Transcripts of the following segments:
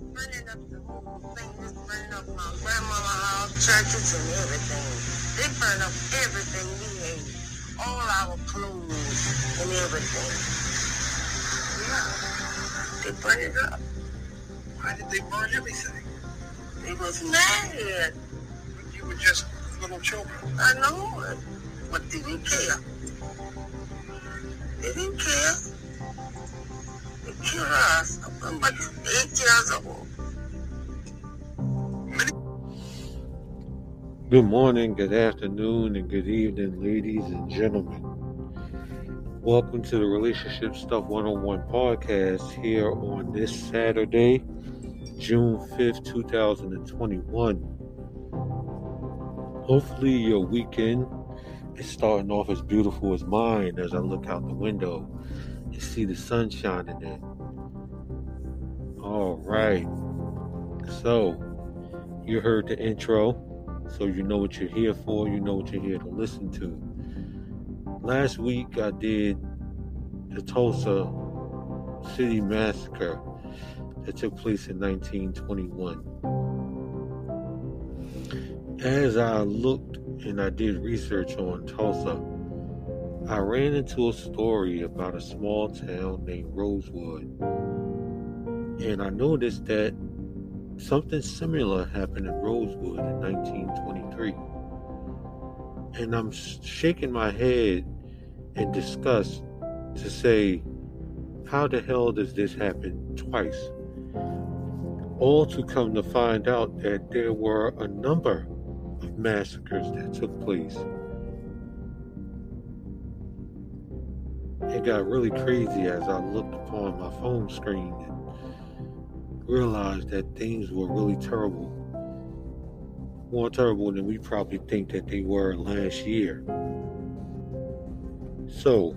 Just burning up the whole thing. Just burning up my grandmama house, churches, and everything. They burn up everything we had. All our clothes and everything. Yeah. They burn it up. Why did they burn everything? They was mad. But you were just little children. I know. What did he care? They didn't care. Us. Eight years. Good morning, good afternoon, and good evening, ladies and gentlemen. Welcome to the Relationship Stuff 101 podcast here on this Saturday, June 5th, 2021. Hopefully, your weekend is starting off as beautiful as mine as I look out the window and see the sun shining in. All right. So, you heard the intro. So you know what you're here for, you know what you're here to listen to. Last week I did the Tulsa City Massacre that took place in 1921. As I looked and I did research on Tulsa, I ran into a story about a small town named Rosewood. And I noticed that something similar happened in Rosewood in 1923. And I'm shaking my head in disgust to say, how the hell does this happen twice? All to come to find out that there were a number of massacres that took place. It got really crazy as I looked upon my phone screen and realized that things were really terrible. More terrible than we probably think that they were last year. So,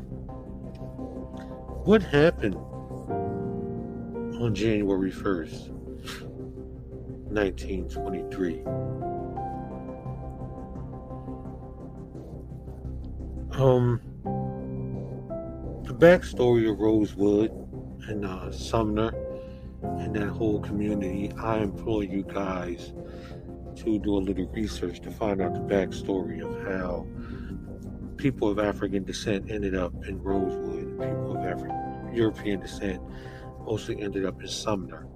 what happened on January 1st, 1923? Um, backstory of Rosewood and uh, Sumner and that whole community, I implore you guys to do a little research to find out the backstory of how people of African descent ended up in Rosewood, people of African European descent mostly ended up in Sumner.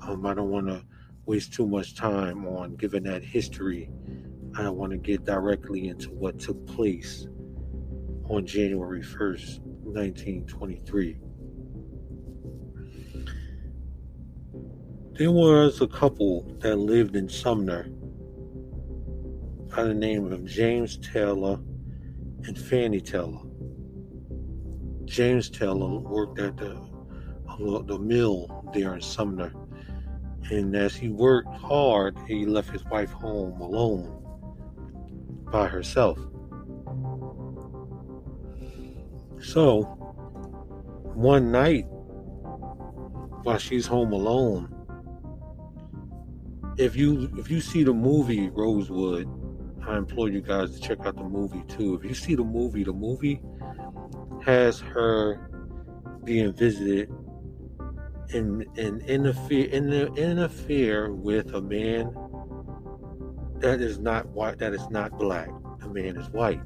Um, I don't want to waste too much time on giving that history. I want to get directly into what took place on January 1st, 1923. There was a couple that lived in Sumner by the name of James Taylor and Fanny Taylor. James Taylor worked at the, uh, the mill there in Sumner. And as he worked hard, he left his wife home alone by herself. So, one night, while she's home alone, if you if you see the movie Rosewood, I implore you guys to check out the movie too. If you see the movie, the movie has her being visited and and interfere in the interfere with a man that is not white that is not black. The man is white.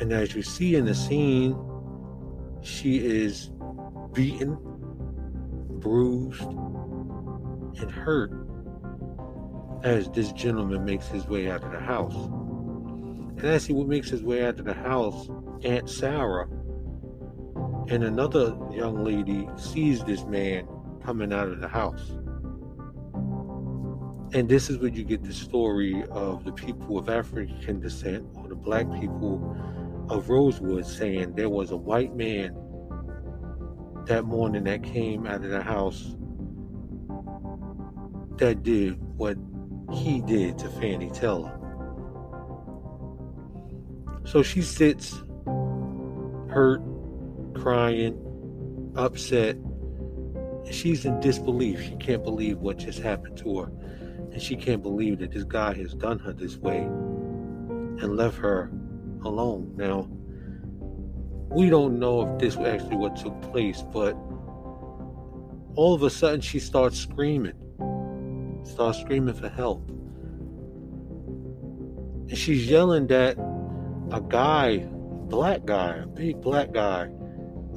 And as you see in the scene, she is beaten, bruised, and hurt as this gentleman makes his way out of the house. And as he makes his way out of the house, Aunt Sarah and another young lady sees this man coming out of the house. And this is where you get the story of the people of African descent or the black people of Rosewood saying there was a white man that morning that came out of the house that did what he did to Fanny Taylor. So she sits hurt, crying, upset. She's in disbelief. She can't believe what just happened to her. And she can't believe that this guy has done her this way and left her alone. Now, we don't know if this was actually what took place, but all of a sudden she starts screaming, starts screaming for help. And she's yelling that a guy, black guy, a big black guy,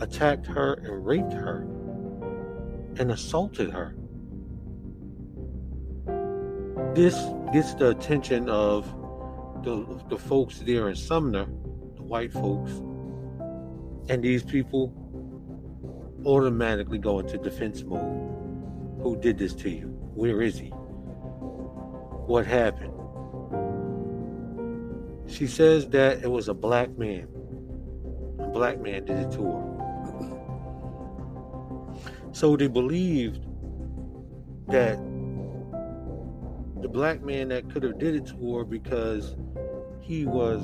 attacked her and raped her and assaulted her. This gets the attention of the, the folks there in Sumner, the white folks, and these people automatically go into defense mode. Who did this to you? Where is he? What happened? She says that it was a black man. A black man did it to her. So they believed that the black man that could have did it to her because he was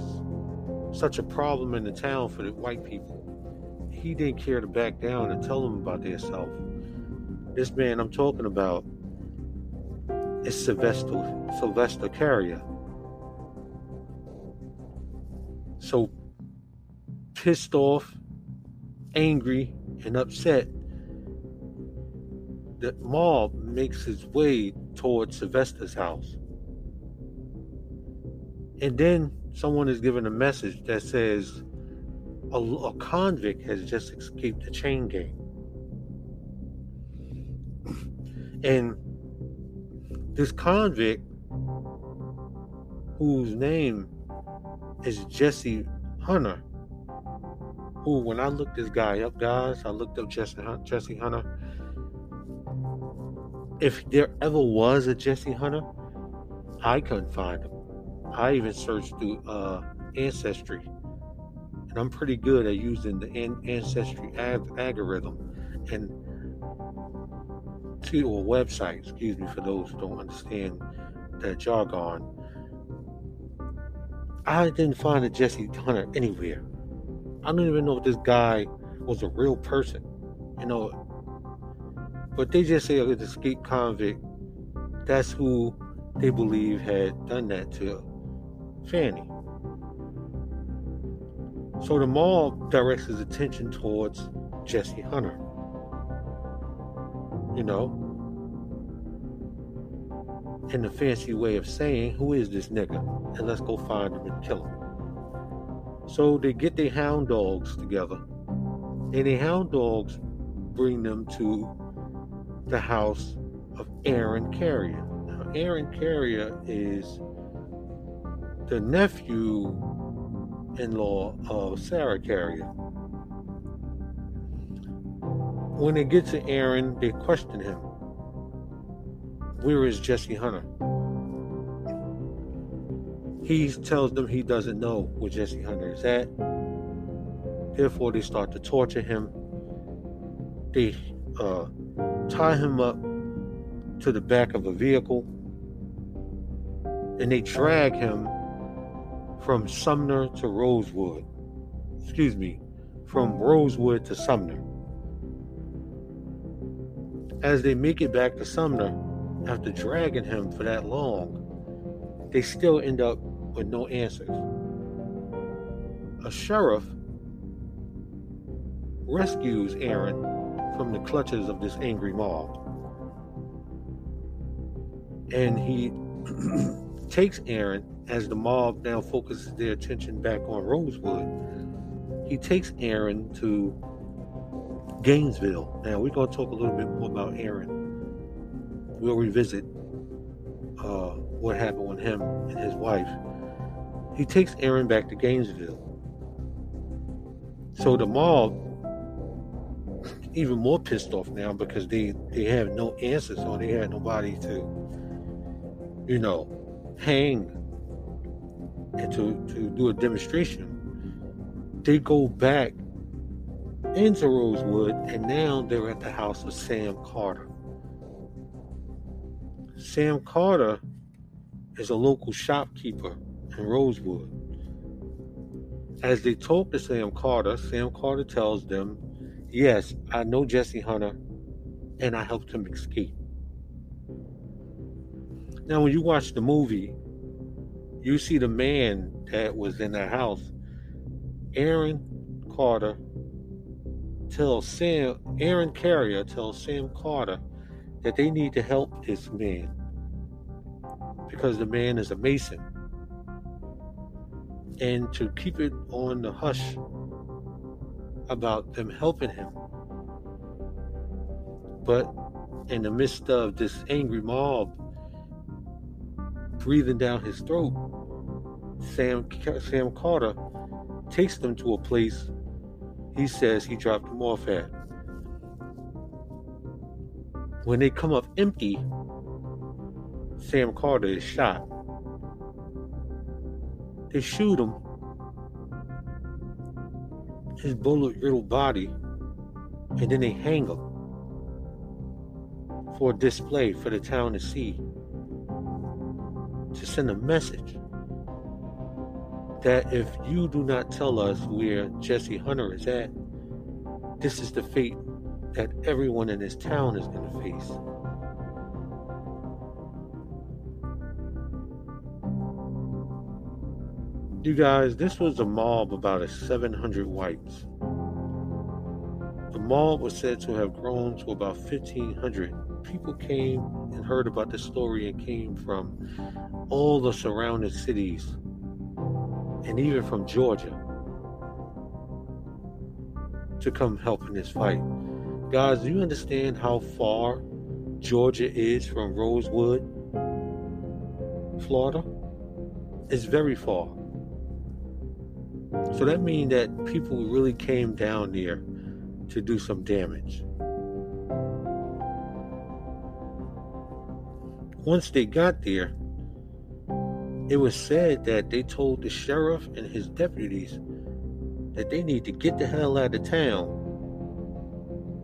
such a problem in the town for the white people. He didn't care to back down and tell them about themselves. This man I'm talking about is Sylvester Sylvester Carrier. So pissed off, angry, and upset, the mob makes its way towards Sylvester's house. And then someone is given a message that says a, a convict has just escaped the chain gang. And this convict, whose name is Jesse Hunter, who, when I looked this guy up, guys, I looked up Jesse, Jesse Hunter. If there ever was a Jesse Hunter, I couldn't find him. I even searched through uh, Ancestry, and I'm pretty good at using the an- Ancestry algorithm and to a website. Excuse me for those who don't understand that jargon. I didn't find a Jesse Hunter anywhere. I don't even know if this guy was a real person, you know. But they just say an escaped convict. That's who they believe had done that to Fanny. So the mob directs his attention towards Jesse Hunter. You know, in the fancy way of saying, Who is this nigga? And let's go find him and kill him. So they get their hound dogs together, and the hound dogs bring them to the house of Aaron Carrier. Now, Aaron Carrier is the nephew in law of Sarah Carrier. When they get to Aaron, they question him Where is Jesse Hunter? He tells them he doesn't know where Jesse Hunter is at. Therefore, they start to torture him. They uh, tie him up to the back of a vehicle and they drag him from Sumner to Rosewood. Excuse me, from Rosewood to Sumner. As they make it back to Sumner, after dragging him for that long, they still end up with no answers. A sheriff rescues Aaron from the clutches of this angry mob. And he takes Aaron as the mob now focuses their attention back on Rosewood. He takes Aaron to Gainesville. Now, we're going to talk a little bit more about Aaron. We'll revisit uh, what happened with him and his wife. He takes Aaron back to Gainesville. So the mob even more pissed off now because they they have no answers or they had nobody to you know hang and to to do a demonstration. They go back into rosewood and now they're at the house of sam carter. Sam carter is a local shopkeeper in rosewood. As they talk to sam carter sam carter tells them Yes, I know Jesse Hunter, and I helped him escape. Now, when you watch the movie, you see the man that was in that house. Aaron Carter tells Sam, Aaron Carrier tells Sam Carter that they need to help this man because the man is a Mason. And to keep it on the hush about them helping him. But in the midst of this angry mob breathing down his throat, Sam Sam Carter takes them to a place he says he dropped them off at. When they come up empty, Sam Carter is shot. They shoot him. His bullet riddled body, and then they hang him for display for the town to see to send a message that if you do not tell us where Jesse Hunter is at, this is the fate that everyone in this town is going to face. You guys, this was a mob about a 700 whites. The mob was said to have grown to about 1,500. People came and heard about the story and came from all the surrounding cities and even from Georgia to come help in this fight. Guys, do you understand how far Georgia is from Rosewood, Florida? It's very far. So that means that people really came down there to do some damage. Once they got there, it was said that they told the sheriff and his deputies that they need to get the hell out of town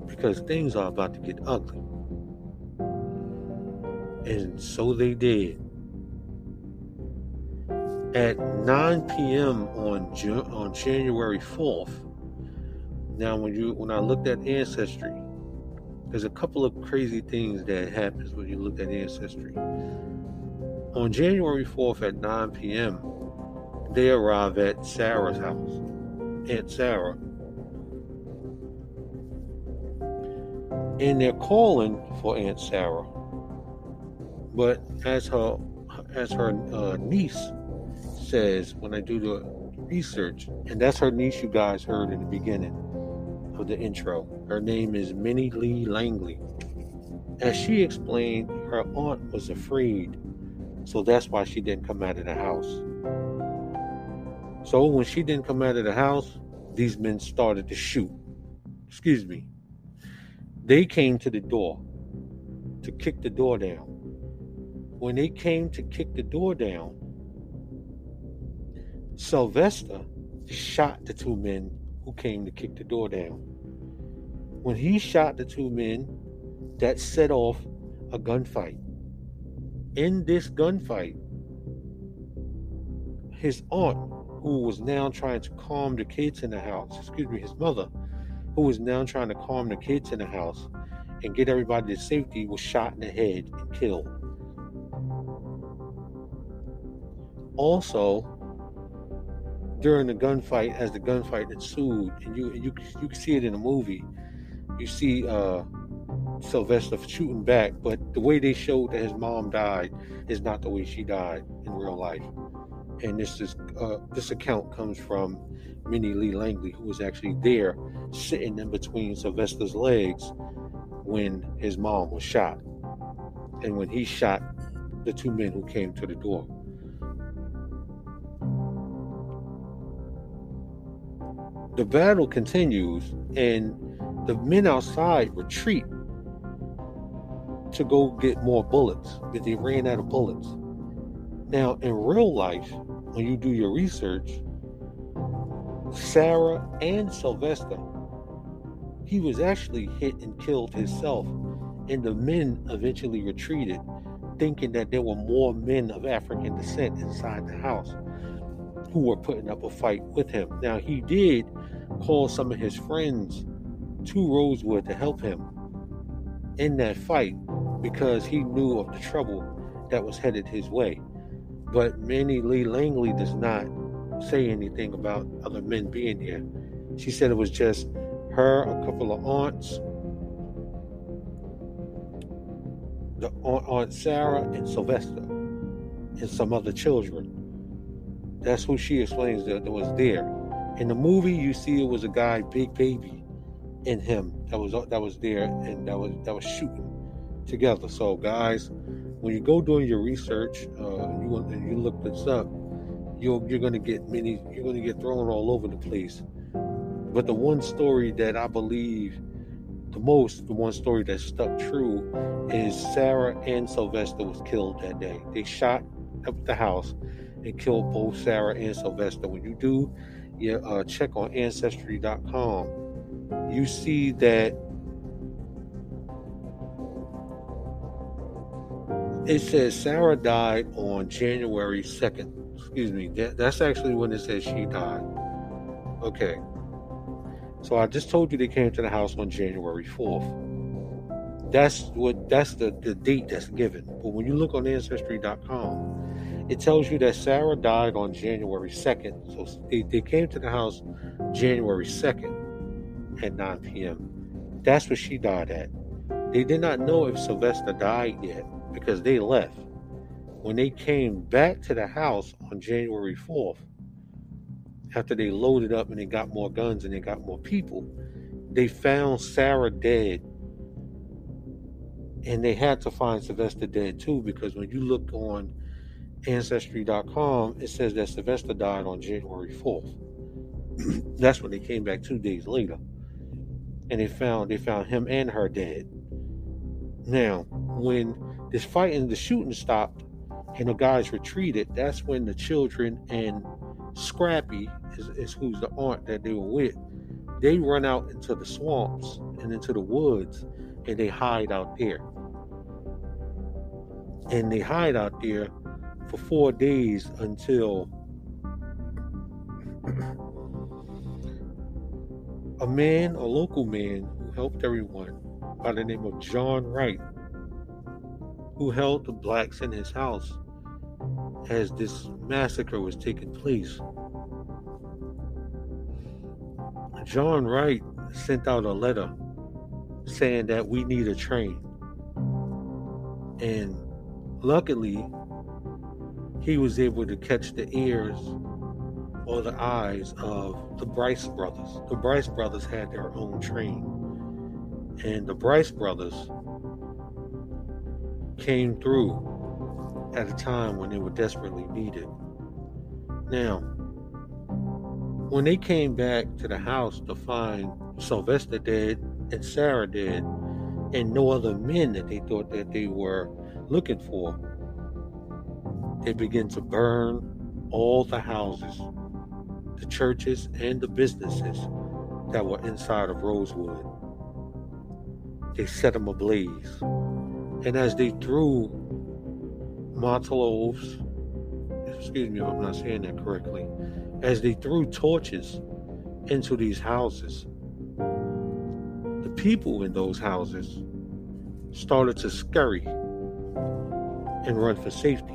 because things are about to get ugly. And so they did. At 9 p.m. on on January 4th. Now, when you when I looked at ancestry, there's a couple of crazy things that happens when you look at ancestry. On January 4th at 9 p.m., they arrive at Sarah's house, Aunt Sarah. And they're calling for Aunt Sarah. But as her as her uh, niece says when I do the research, and that's her niece you guys heard in the beginning of the intro. Her name is Minnie Lee Langley. As she explained, her aunt was afraid so that's why she didn't come out of the house. So when she didn't come out of the house, these men started to shoot. Excuse me. They came to the door to kick the door down. When they came to kick the door down, Sylvester shot the two men who came to kick the door down. When he shot the two men, that set off a gunfight in this gunfight, his aunt, who was now trying to calm the kids in the house, excuse me, his mother, who was now trying to calm the kids in the house and get everybody to safety, was shot in the head and killed. Also, during the gunfight, as the gunfight ensued, and you you you can see it in the movie, you see uh, Sylvester shooting back, but the way they showed that his mom died is not the way she died in real life. And this is uh, this account comes from Minnie Lee Langley, who was actually there, sitting in between Sylvester's legs when his mom was shot, and when he shot the two men who came to the door. The battle continues, and the men outside retreat to go get more bullets because they ran out of bullets. Now, in real life, when you do your research, Sarah and Sylvester, he was actually hit and killed himself, and the men eventually retreated, thinking that there were more men of African descent inside the house who were putting up a fight with him. Now, he did call some of his friends to Rosewood to help him in that fight because he knew of the trouble that was headed his way. But Minnie Lee Langley does not say anything about other men being there. She said it was just her, a couple of aunts, the aunt, aunt Sarah and Sylvester, and some other children. That's who she explains that, that was there. In the movie, you see it was a guy, Big Baby, in him that was that was there and that was that was shooting together. So, guys, when you go doing your research, uh, you and you look this up, you're you're gonna get many. You're gonna get thrown all over the place. But the one story that I believe the most, the one story that stuck true, is Sarah and Sylvester was killed that day. They shot up the house and killed both Sarah and Sylvester. When you do your uh, check on Ancestry.com, you see that it says Sarah died on January 2nd. Excuse me, that, that's actually when it says she died. Okay. So I just told you they came to the house on January 4th. That's what that's the, the date that's given. But when you look on ancestry.com, it tells you that Sarah died on January 2nd. So they, they came to the house January 2nd at 9 p.m. That's what she died at. They did not know if Sylvester died yet because they left. When they came back to the house on January 4th, after they loaded up and they got more guns and they got more people, they found Sarah dead. And they had to find Sylvester dead too, because when you look on Ancestry.com, it says that Sylvester died on January 4th. That's when they came back two days later. And they found they found him and her dead. Now, when this fighting, the shooting stopped, and the guys retreated, that's when the children and Scrappy is, is who's the aunt that they were with. They run out into the swamps and into the woods and they hide out there. And they hide out there for four days until a man, a local man who helped everyone by the name of John Wright, who held the blacks in his house as this massacre was taking place. John Wright sent out a letter saying that we need a train. And luckily, he was able to catch the ears or the eyes of the Bryce brothers. The Bryce brothers had their own train. And the Bryce brothers came through at a time when they were desperately needed. Now, when they came back to the house to find Sylvester dead and Sarah dead, and no other men that they thought that they were looking for, they began to burn all the houses, the churches, and the businesses that were inside of Rosewood. They set them ablaze. And as they threw Montalovs, excuse me if I'm not saying that correctly, as they threw torches into these houses, the people in those houses started to scurry and run for safety.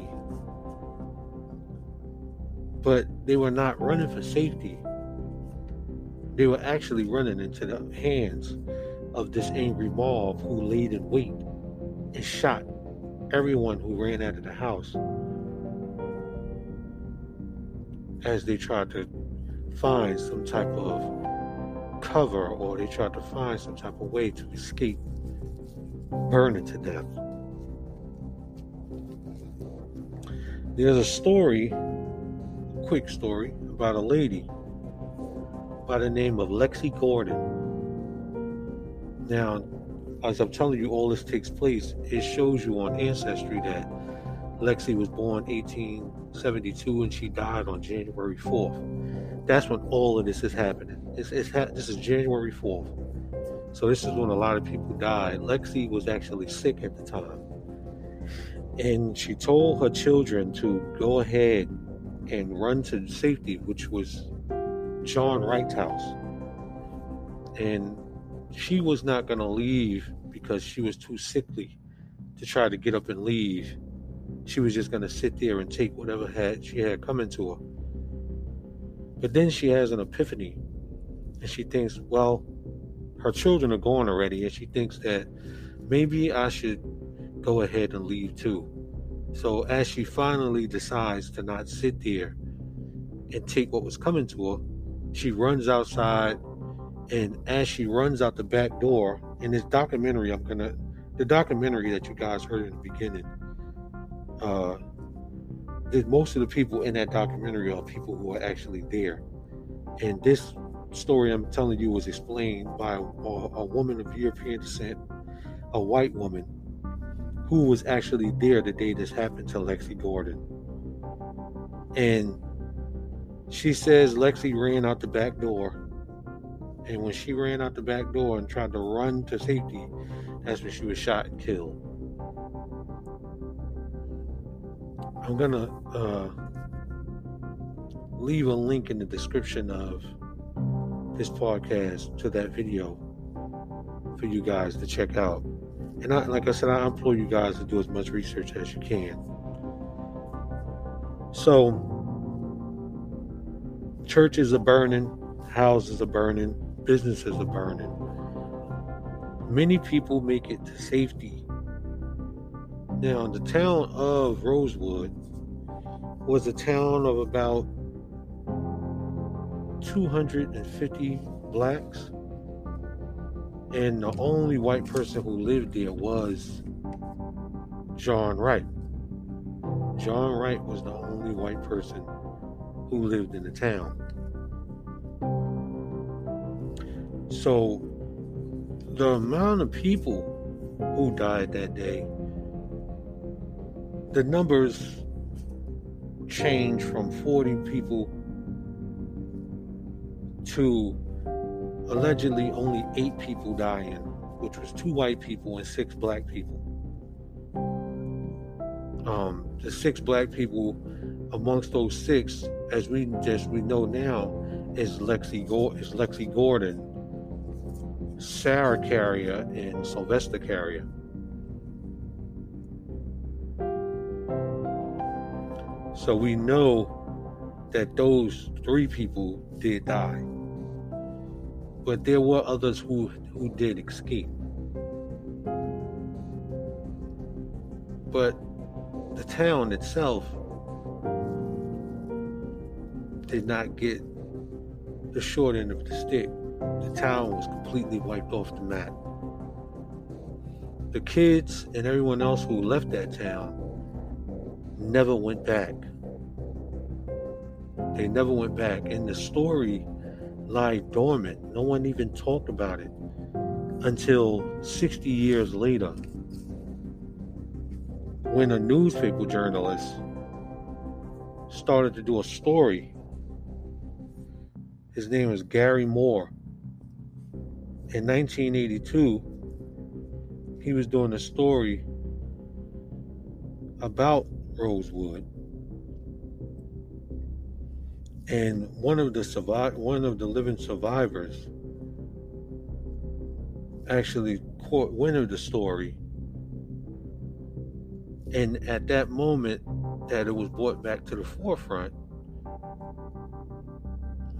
But they were not running for safety. They were actually running into the hands of this angry mob who laid in wait and shot everyone who ran out of the house as they tried to find some type of cover or they tried to find some type of way to escape burning to death. There's a story, quick story, about a lady by the name of Lexi Gordon. Now, as I'm telling you, all this takes place. It shows you on Ancestry that Lexi was born 1872 and she died on January 4th. That's when all of this is happening. It's, it's ha- this is January 4th. So this is when a lot of people died. Lexi was actually sick at the time. And she told her children to go ahead and run to safety, which was John Wright's house. And she was not going to leave because she was too sickly to try to get up and leave. She was just going to sit there and take whatever had she had coming to her. But then she has an epiphany and she thinks, well, her children are gone already, and she thinks that maybe I should go ahead and leave too. So as she finally decides to not sit there and take what was coming to her, she runs outside and as she runs out the back door in this documentary i'm gonna the documentary that you guys heard in the beginning uh most of the people in that documentary are people who are actually there. And this story i'm telling you was explained by a, a woman of european descent a white woman who was actually there the day this happened to lexi gordon and she says lexi ran out the back door and when she ran out the back door and tried to run to safety, that's when she was shot and killed. I'm going to uh, leave a link in the description of this podcast to that video for you guys to check out. And I, like I said, I implore you guys to do as much research as you can. So, churches are burning, houses are burning, businesses are burning. Many people make it to safety. Now, the town of Rosewood was a town of about 250 blacks, and the only white person who lived there was John Wright. John Wright was the only white person who lived in the town. So the amount of people who died that day, the numbers changed from 40 people to allegedly only eight people dying, which was two white people and six black people. Um, the six black people amongst those six, as we just we know now, is Lexi is Lexi Gordon, Sarah Carrier and Sylvester Carrier. So we know that those three people did die. But there were others who, who did escape. But the town itself did not get the short end of the stick the town was completely wiped off the map. The kids and everyone else who left that town never went back. They never went back. And the story lied dormant. No one even talked about it until 60 years later when a newspaper journalist started to do a story. His name is Gary Moore in 1982, he was doing a story about Rosewood. And one of the survive, one of the living survivors actually caught wind of the story. And at that moment that it was brought back to the forefront,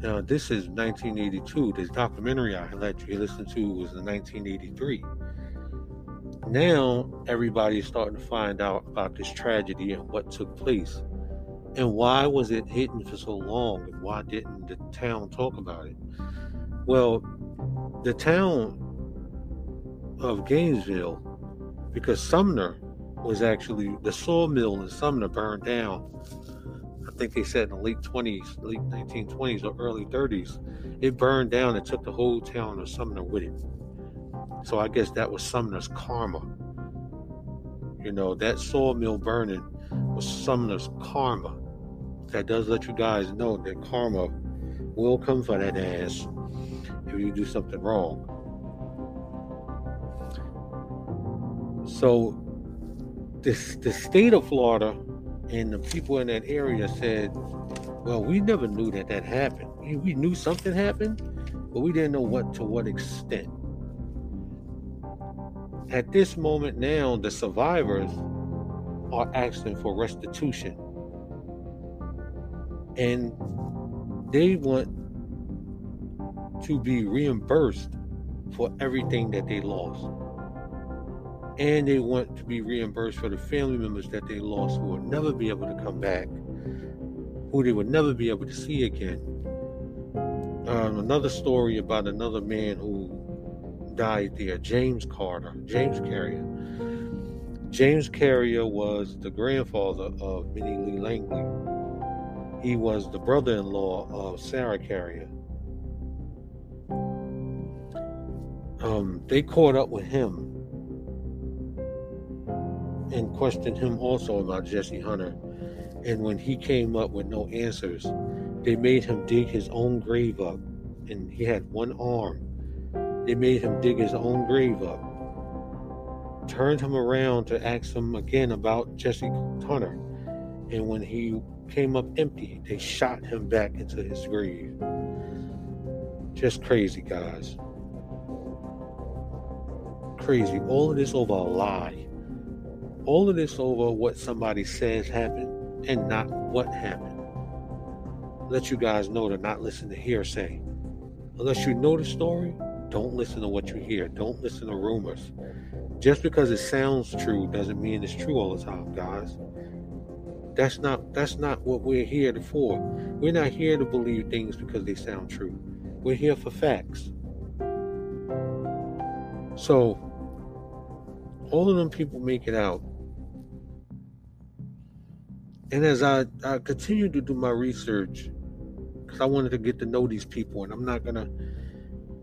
now, this is 1982. This documentary I let you listen to was in 1983. Now, everybody's starting to find out about this tragedy and what took place. And why was it hidden for so long? And why didn't the town talk about it? Well, the town of Gainesville, because Sumner was actually, the sawmill in Sumner burned down I think they said in the late 20s, late 1920s or early 30s, it burned down and took the whole town of Sumner with it. So I guess that was Sumner's karma. You know, that sawmill burning was Sumner's karma. That does let you guys know that karma will come for that ass if you do something wrong. So, this the state of Florida and the people in that area said, well, we never knew that that happened. We knew something happened, but we didn't know what to what extent. at this moment now, the survivors are asking for restitution. And they want to be reimbursed for everything that they lost. And they want to be reimbursed for the family members that they lost who will never be able to come back, who they would never be able to see again. Um, another story about another man who died there, James Carter, James Carrier. James Carrier was the grandfather of Minnie Lee Langley. He was the brother in law of Sarah Carrier. Um, they caught up with him and questioned him also about Jesse Hunter. And when he came up with no answers, they made him dig his own grave up. And he had one arm. They made him dig his own grave up. Turned him around to ask him again about Jesse Hunter. And when he came up empty, they shot him back into his grave. Just crazy, guys. Crazy. All of this over a lie. All of this over what somebody says happened and not what happened. Let you guys know to not listen to hearsay. Unless you know the story, don't listen to what you hear. Don't listen to rumors. Just because it sounds true doesn't mean it's true all the time, guys. That's not that's not what we're here for. We're not here to believe things because they sound true. We're here for facts. So all of them people make it out. And as I, I continue to do my research, because I wanted to get to know these people, and I'm not gonna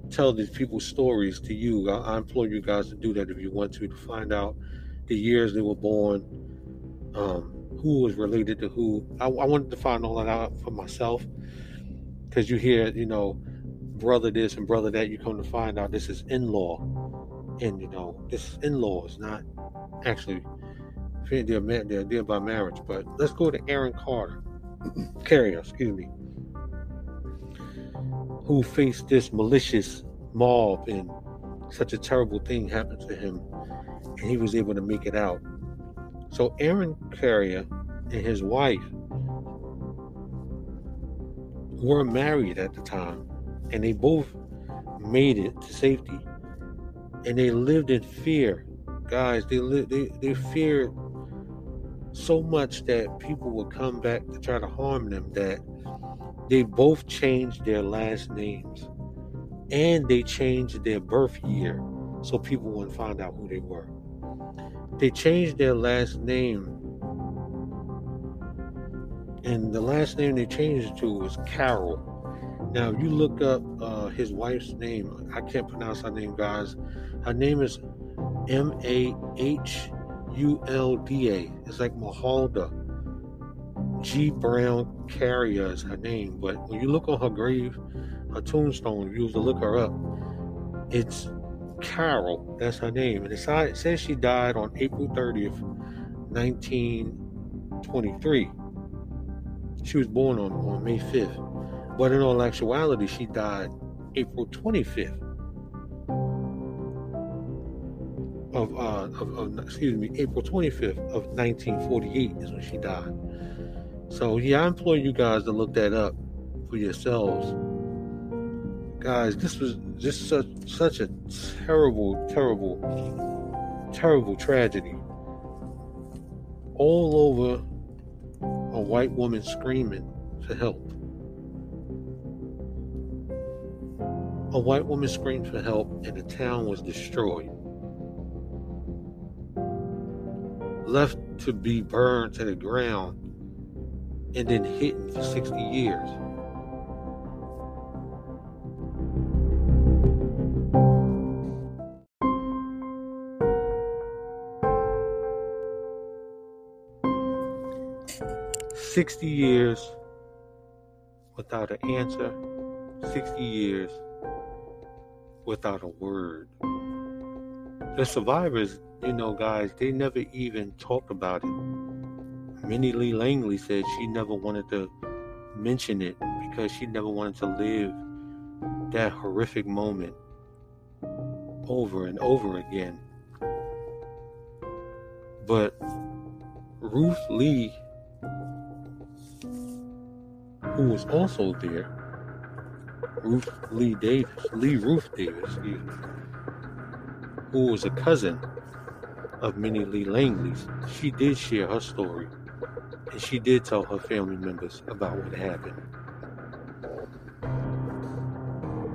tell these people's stories to you. I, I implore you guys to do that if you want to, to find out the years they were born, um, who was related to who. I, I wanted to find all that out for myself, because you hear, you know, brother this and brother that. You come to find out this is in-law, and you know, this in-law is not actually they're, they're, they're by marriage. But let's go to Aaron Carter, Carrier, excuse me who faced this malicious mob and such a terrible thing happened to him and he was able to make it out. So Aaron Carrier and his wife were married at the time and they both made it to safety. And they lived in fear. Guys they they, they feared so much that people would come back to try to harm them that they both changed their last names. And they changed their birth year so people wouldn't find out who they were. They changed their last name, and the last name they changed to was Carroll. Now, if you look up uh, his wife's name, I can't pronounce her name, guys. Her name is M A H U L D A. It's like Mahalda. G. Brown Carrier is her name, but when you look on her grave, her tombstone, if you have to look her up. It's Carol, that's her name. And it says she died on April 30th, 1923. She was born on, on May 5th. But in all actuality, she died April 25th. Of, uh, of, of, excuse me, April 25th of 1948 is when she died. So yeah, I implore you guys to look that up for yourselves. Guys, this was just such such a terrible, terrible, terrible tragedy. All over a white woman screaming for help. A white woman screamed for help and the town was destroyed. Left to be burned to the ground and then hidden for 60 years. Sixty years without an answer, sixty years without a word. The survivors, you know, guys, they never even talked about it Minnie Lee Langley said she never wanted to mention it because she never wanted to live that horrific moment over and over again. But Ruth Lee, who was also there, Ruth Lee Davis, Lee Ruth Davis, me, who was a cousin of Minnie Lee Langley's, she did share her story. And she did tell her family members about what happened.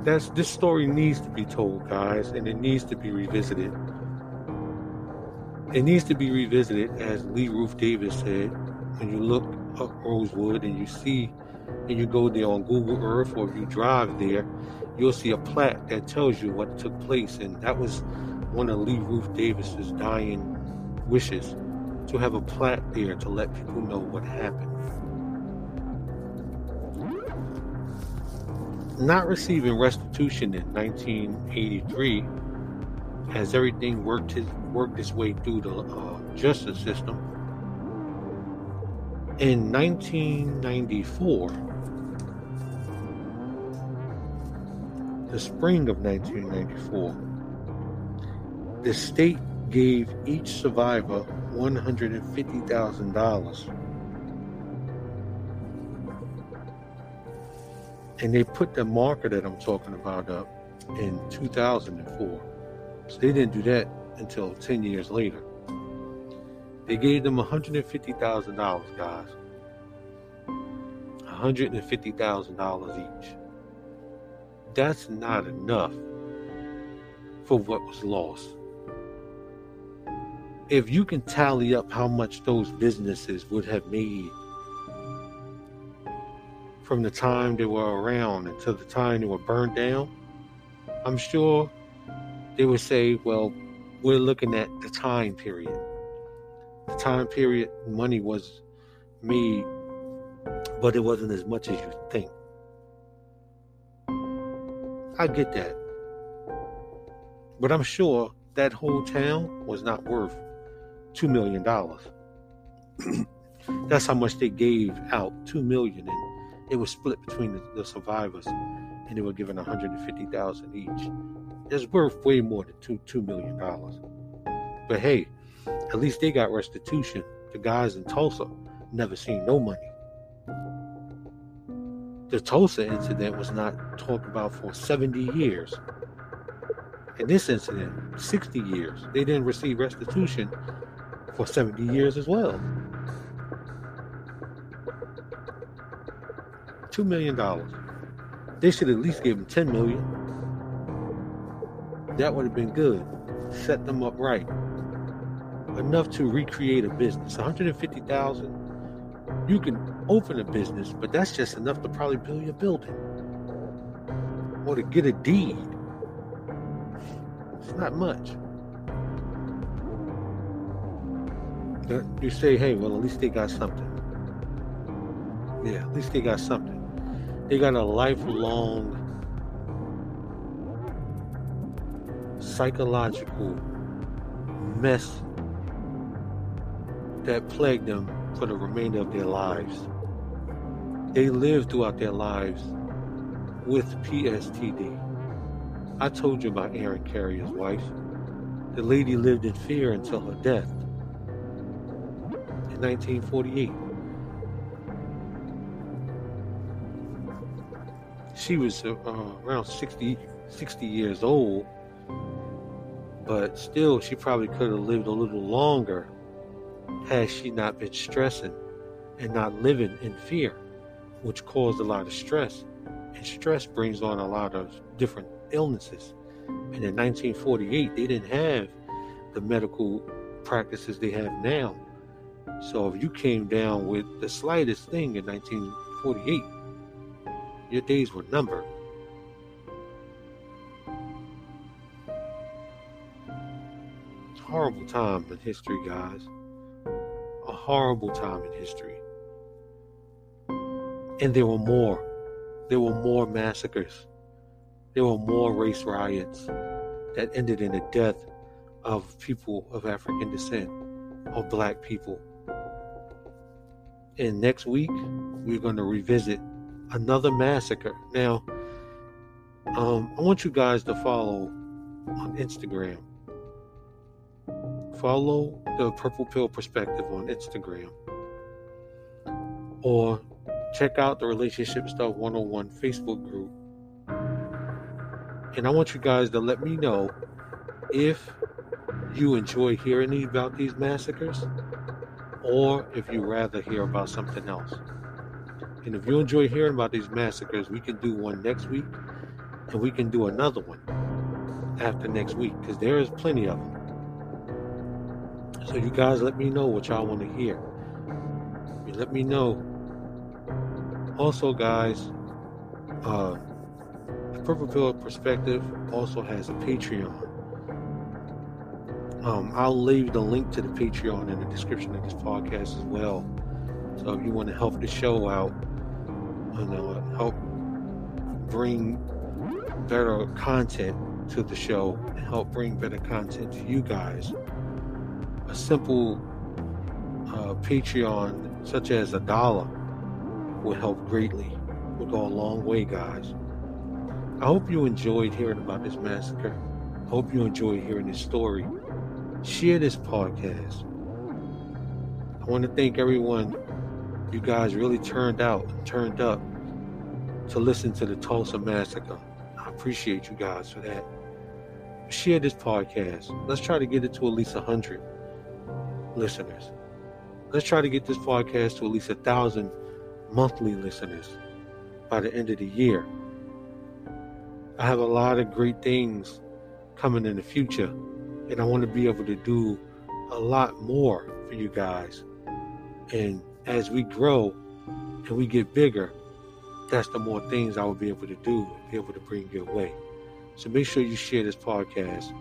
That's this story needs to be told, guys, and it needs to be revisited. It needs to be revisited, as Lee Ruth Davis said. When you look up Rosewood and you see, and you go there on Google Earth, or if you drive there, you'll see a plaque that tells you what took place, and that was one of Lee Ruth Davis's dying wishes to have a plaque there to let people know what happened. Not receiving restitution in 1983, as everything worked his, worked its way through the uh, justice system. In 1994, the spring of 1994, the state gave each survivor $150,000. And they put the marker that I'm talking about up in 2004. So they didn't do that until 10 years later. They gave them $150,000, guys. $150,000 each. That's not enough for what was lost if you can tally up how much those businesses would have made from the time they were around until the time they were burned down, I'm sure they would say, well, we're looking at the time period. The time period money was made, but it wasn't as much as you think. I get that. But I'm sure that whole town was not worth two million dollars. That's how much they gave out, two million, and it was split between the, the survivors, and they were given one hundred and fifty thousand each. It's worth way more than two two million dollars. But hey, at least they got restitution. The guys in Tulsa never seen no money. The Tulsa incident was not talked about for 70 years. In this incident, 60 years. They didn't receive restitution for 70 years as well. $2 million. They should at least give them 10 million. That would have been good. Set them up right. Enough to recreate a business. 150,000. You can open a business, but that's just enough to probably build your building. Or to get a deed. It's not much. you say, hey, well, at least they got something. Yeah, at least they got something. They got a lifelong psychological mess that plagued them for the remainder of their lives. They lived throughout their lives with PSTD. I told you about Aaron Carrier's wife. The lady lived in fear until her death. in 1948. She was uh, around 60, 60 years old, but still, she probably could have lived a little longer had she not been stressing and not living in fear, which caused a lot of stress. And stress brings on a lot of different illnesses. And in 1948, they didn't have the medical practices they have now. So if you came down with the slightest thing in 1948, your days were numbered. It's a horrible time in history, guys. Horrible time in history. And there were more. There were more massacres. There were more race riots that ended in the death of people of African descent, of black people, and next week, we're going to revisit another massacre. Now, um, I want you guys to follow on Instagram. Follow the Purple Pill Perspective on Instagram or check out the Relationship Stuff 101 Facebook group. And I want you guys to let me know if you enjoy hearing about these massacres or if you rather hear about something else. And if you enjoy hearing about these massacres, we can do one next week and we can do another one after next week because there is plenty of them. So you guys let me know what y'all want to hear. You let me know. Also, guys, uh, the Purple Pill Perspective also has a Patreon. Um, I'll leave the link to the Patreon in the description of this podcast as well. So if you want to help the show out and uh, help bring better content to the show and help bring better content to you guys, a simple uh, Patreon such as a dollar would help greatly. Would go a long way, guys. I hope you enjoyed hearing about this massacre. I hope you enjoyed hearing this story. Share this podcast. I want to thank everyone. You guys really turned out and turned up to listen to the Tulsa Massacre. I appreciate you guys for that. Share this podcast. Let's try to get it to at least 100 listeners. Let's try to get this podcast to at least a thousand monthly listeners by the end of the year. I have a lot of great things coming in the future, and I want to be able to do a lot more for you guys. And as we grow and we get bigger, that's the more things I will be able to do and be able to bring your way. So make sure you share this podcast.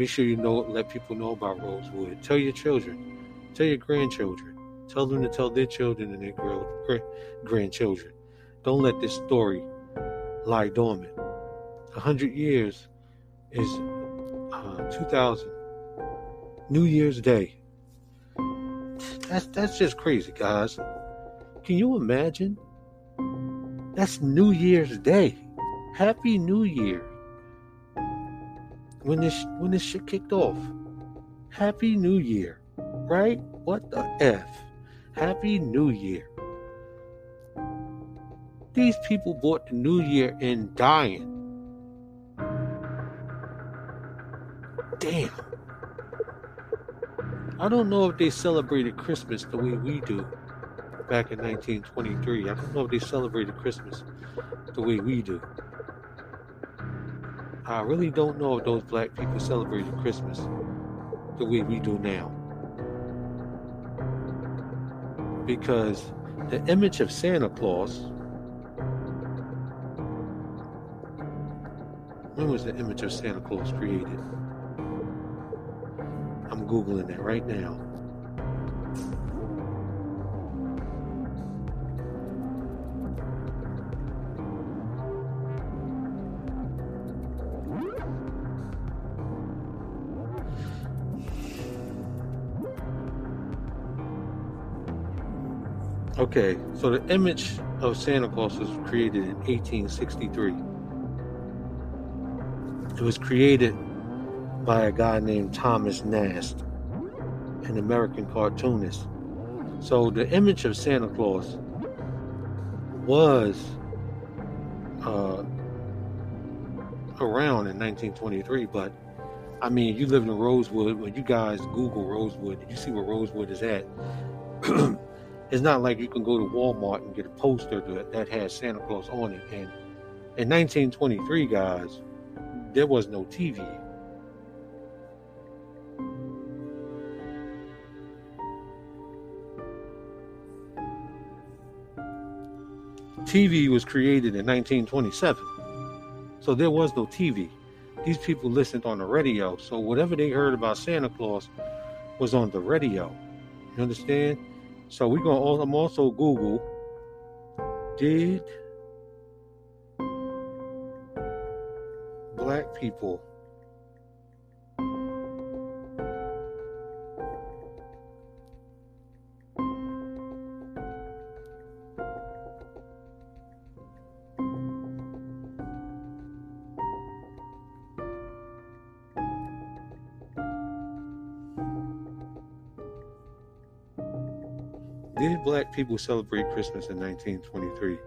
Make sure you know, let people know about Rosewood. Tell your children, tell your grandchildren, tell them to tell their children and their grandchildren. Don't let this story lie dormant. A hundred years is uh, 2000. New Year's Day. That's that's just crazy, guys. Can you imagine? That's New Year's Day. Happy New Year. When this when this shit kicked off. Happy New Year. Right? What the F? Happy New Year. These people bought the New Year in dying. Damn. I don't know if they celebrated Christmas the way we do back in 1923. I don't know if they celebrated Christmas the way we do. I really don't know if those black people celebrated Christmas the way we do now. Because the image of Santa Claus, when was the image of Santa Claus created? I'm Googling it right now. Okay, so the image of Santa Claus was created in 1863. It was created by a guy named Thomas Nast, an American cartoonist. So the image of Santa Claus was uh, around in 1923, but I mean, you live in Rosewood. When you guys Google Rosewood, you see where Rosewood is at. it's not like you can go to Walmart and get a poster that, that has Santa Claus on it. And in 1923, guys, there was no TV. TV was created in 1927. So there was no TV. These people listened on the radio. So whatever they heard about Santa Claus was on the radio. You understand? So we're gonna I'm also Google did black people did black people celebrate Christmas in 1923?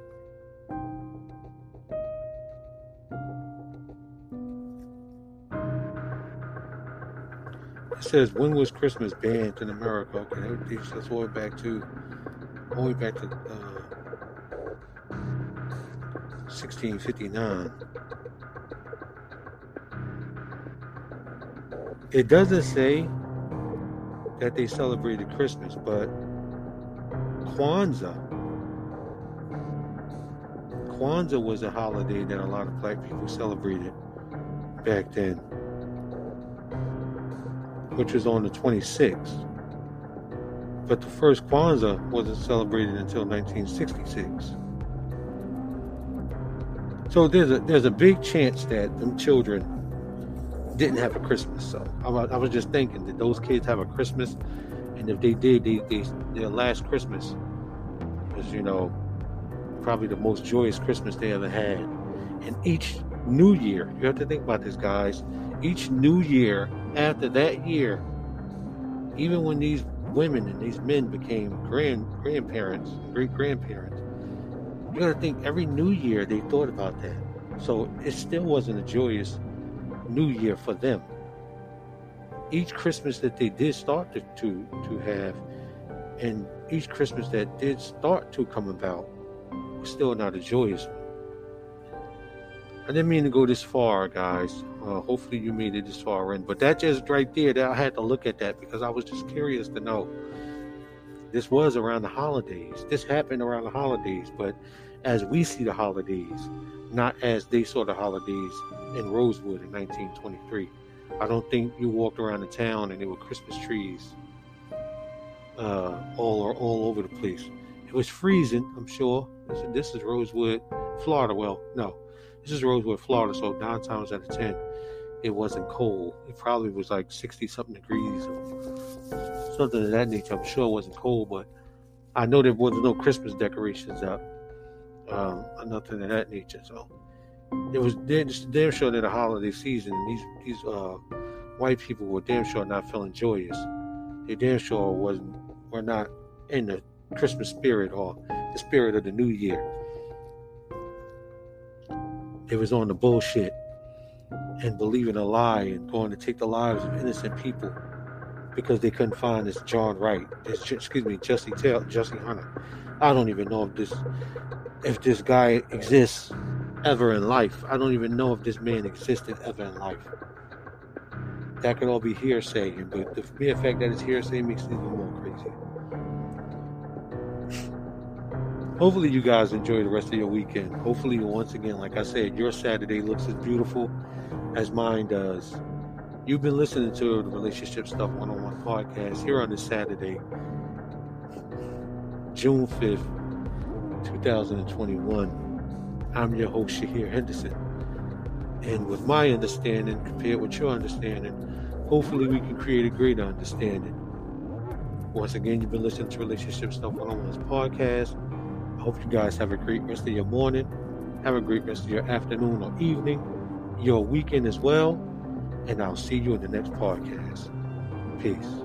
It says, when was Christmas banned in America? Okay, that takes us all the way back to, all the way back to uh, 1659. It doesn't say that they celebrated Christmas, but Kwanzaa. Kwanzaa was a holiday that a lot of black people celebrated back then, which was on the 26th. But the first Kwanzaa wasn't celebrated until 1966. So there's a there's a big chance that them children didn't have a Christmas. So I, I was just thinking, did those kids have a Christmas? And if they did, they, they their last Christmas was, you know, probably the most joyous Christmas they ever had. And each new year, you have to think about this, guys. Each new year after that year, even when these women and these men became grand grandparents, great grandparents, you got to think every new year they thought about that. So it still wasn't a joyous new year for them. Each Christmas that they did start to, to, to have, and each Christmas that did start to come about, was still not a joyous one. I didn't mean to go this far, guys. Uh, hopefully, you made it this far in. But that just right there, that I had to look at that because I was just curious to know. This was around the holidays. This happened around the holidays, but as we see the holidays, not as they saw the holidays in Rosewood in 1923. I don't think you walked around the town and there were Christmas trees uh, all all over the place. It was freezing, I'm sure. This, is Rosewood, Florida. Well, no, this is Rosewood, Florida. So nine times out of ten, it wasn't cold. It probably was like 60 something degrees or something of that nature. I'm sure it wasn't cold, but I know there was no Christmas decorations up, um, nothing of that nature. So it was damn sure that the holiday season, and these these uh, white people were damn sure not feeling joyous. They damn sure wasn't were not in the Christmas spirit or the spirit of the New Year. It was on the bullshit and believing a lie and going to take the lives of innocent people because they couldn't find this John Wright, this excuse me, Jesse Taylor, Jesse Hunter. I don't even know if this if this guy exists ever in life. I don't even know if this man existed ever in life. That could all be hearsay, but the mere fact that it's hearsay makes it even more. Hopefully, you guys enjoy the rest of your weekend. Hopefully, once again, like I said, your Saturday looks as beautiful as mine does. You've been listening to the Relationship Stuff One on One podcast here on this Saturday, June 5th, 2021. I'm your host, Shahir Henderson. And with my understanding compared with your understanding, hopefully we can create a greater understanding. Once again, you've been listening to Relationship Stuff on One's podcast. I hope you guys have a great rest of your morning. Have a great rest of your afternoon or evening, your weekend as well. And I'll see you in the next podcast. Peace.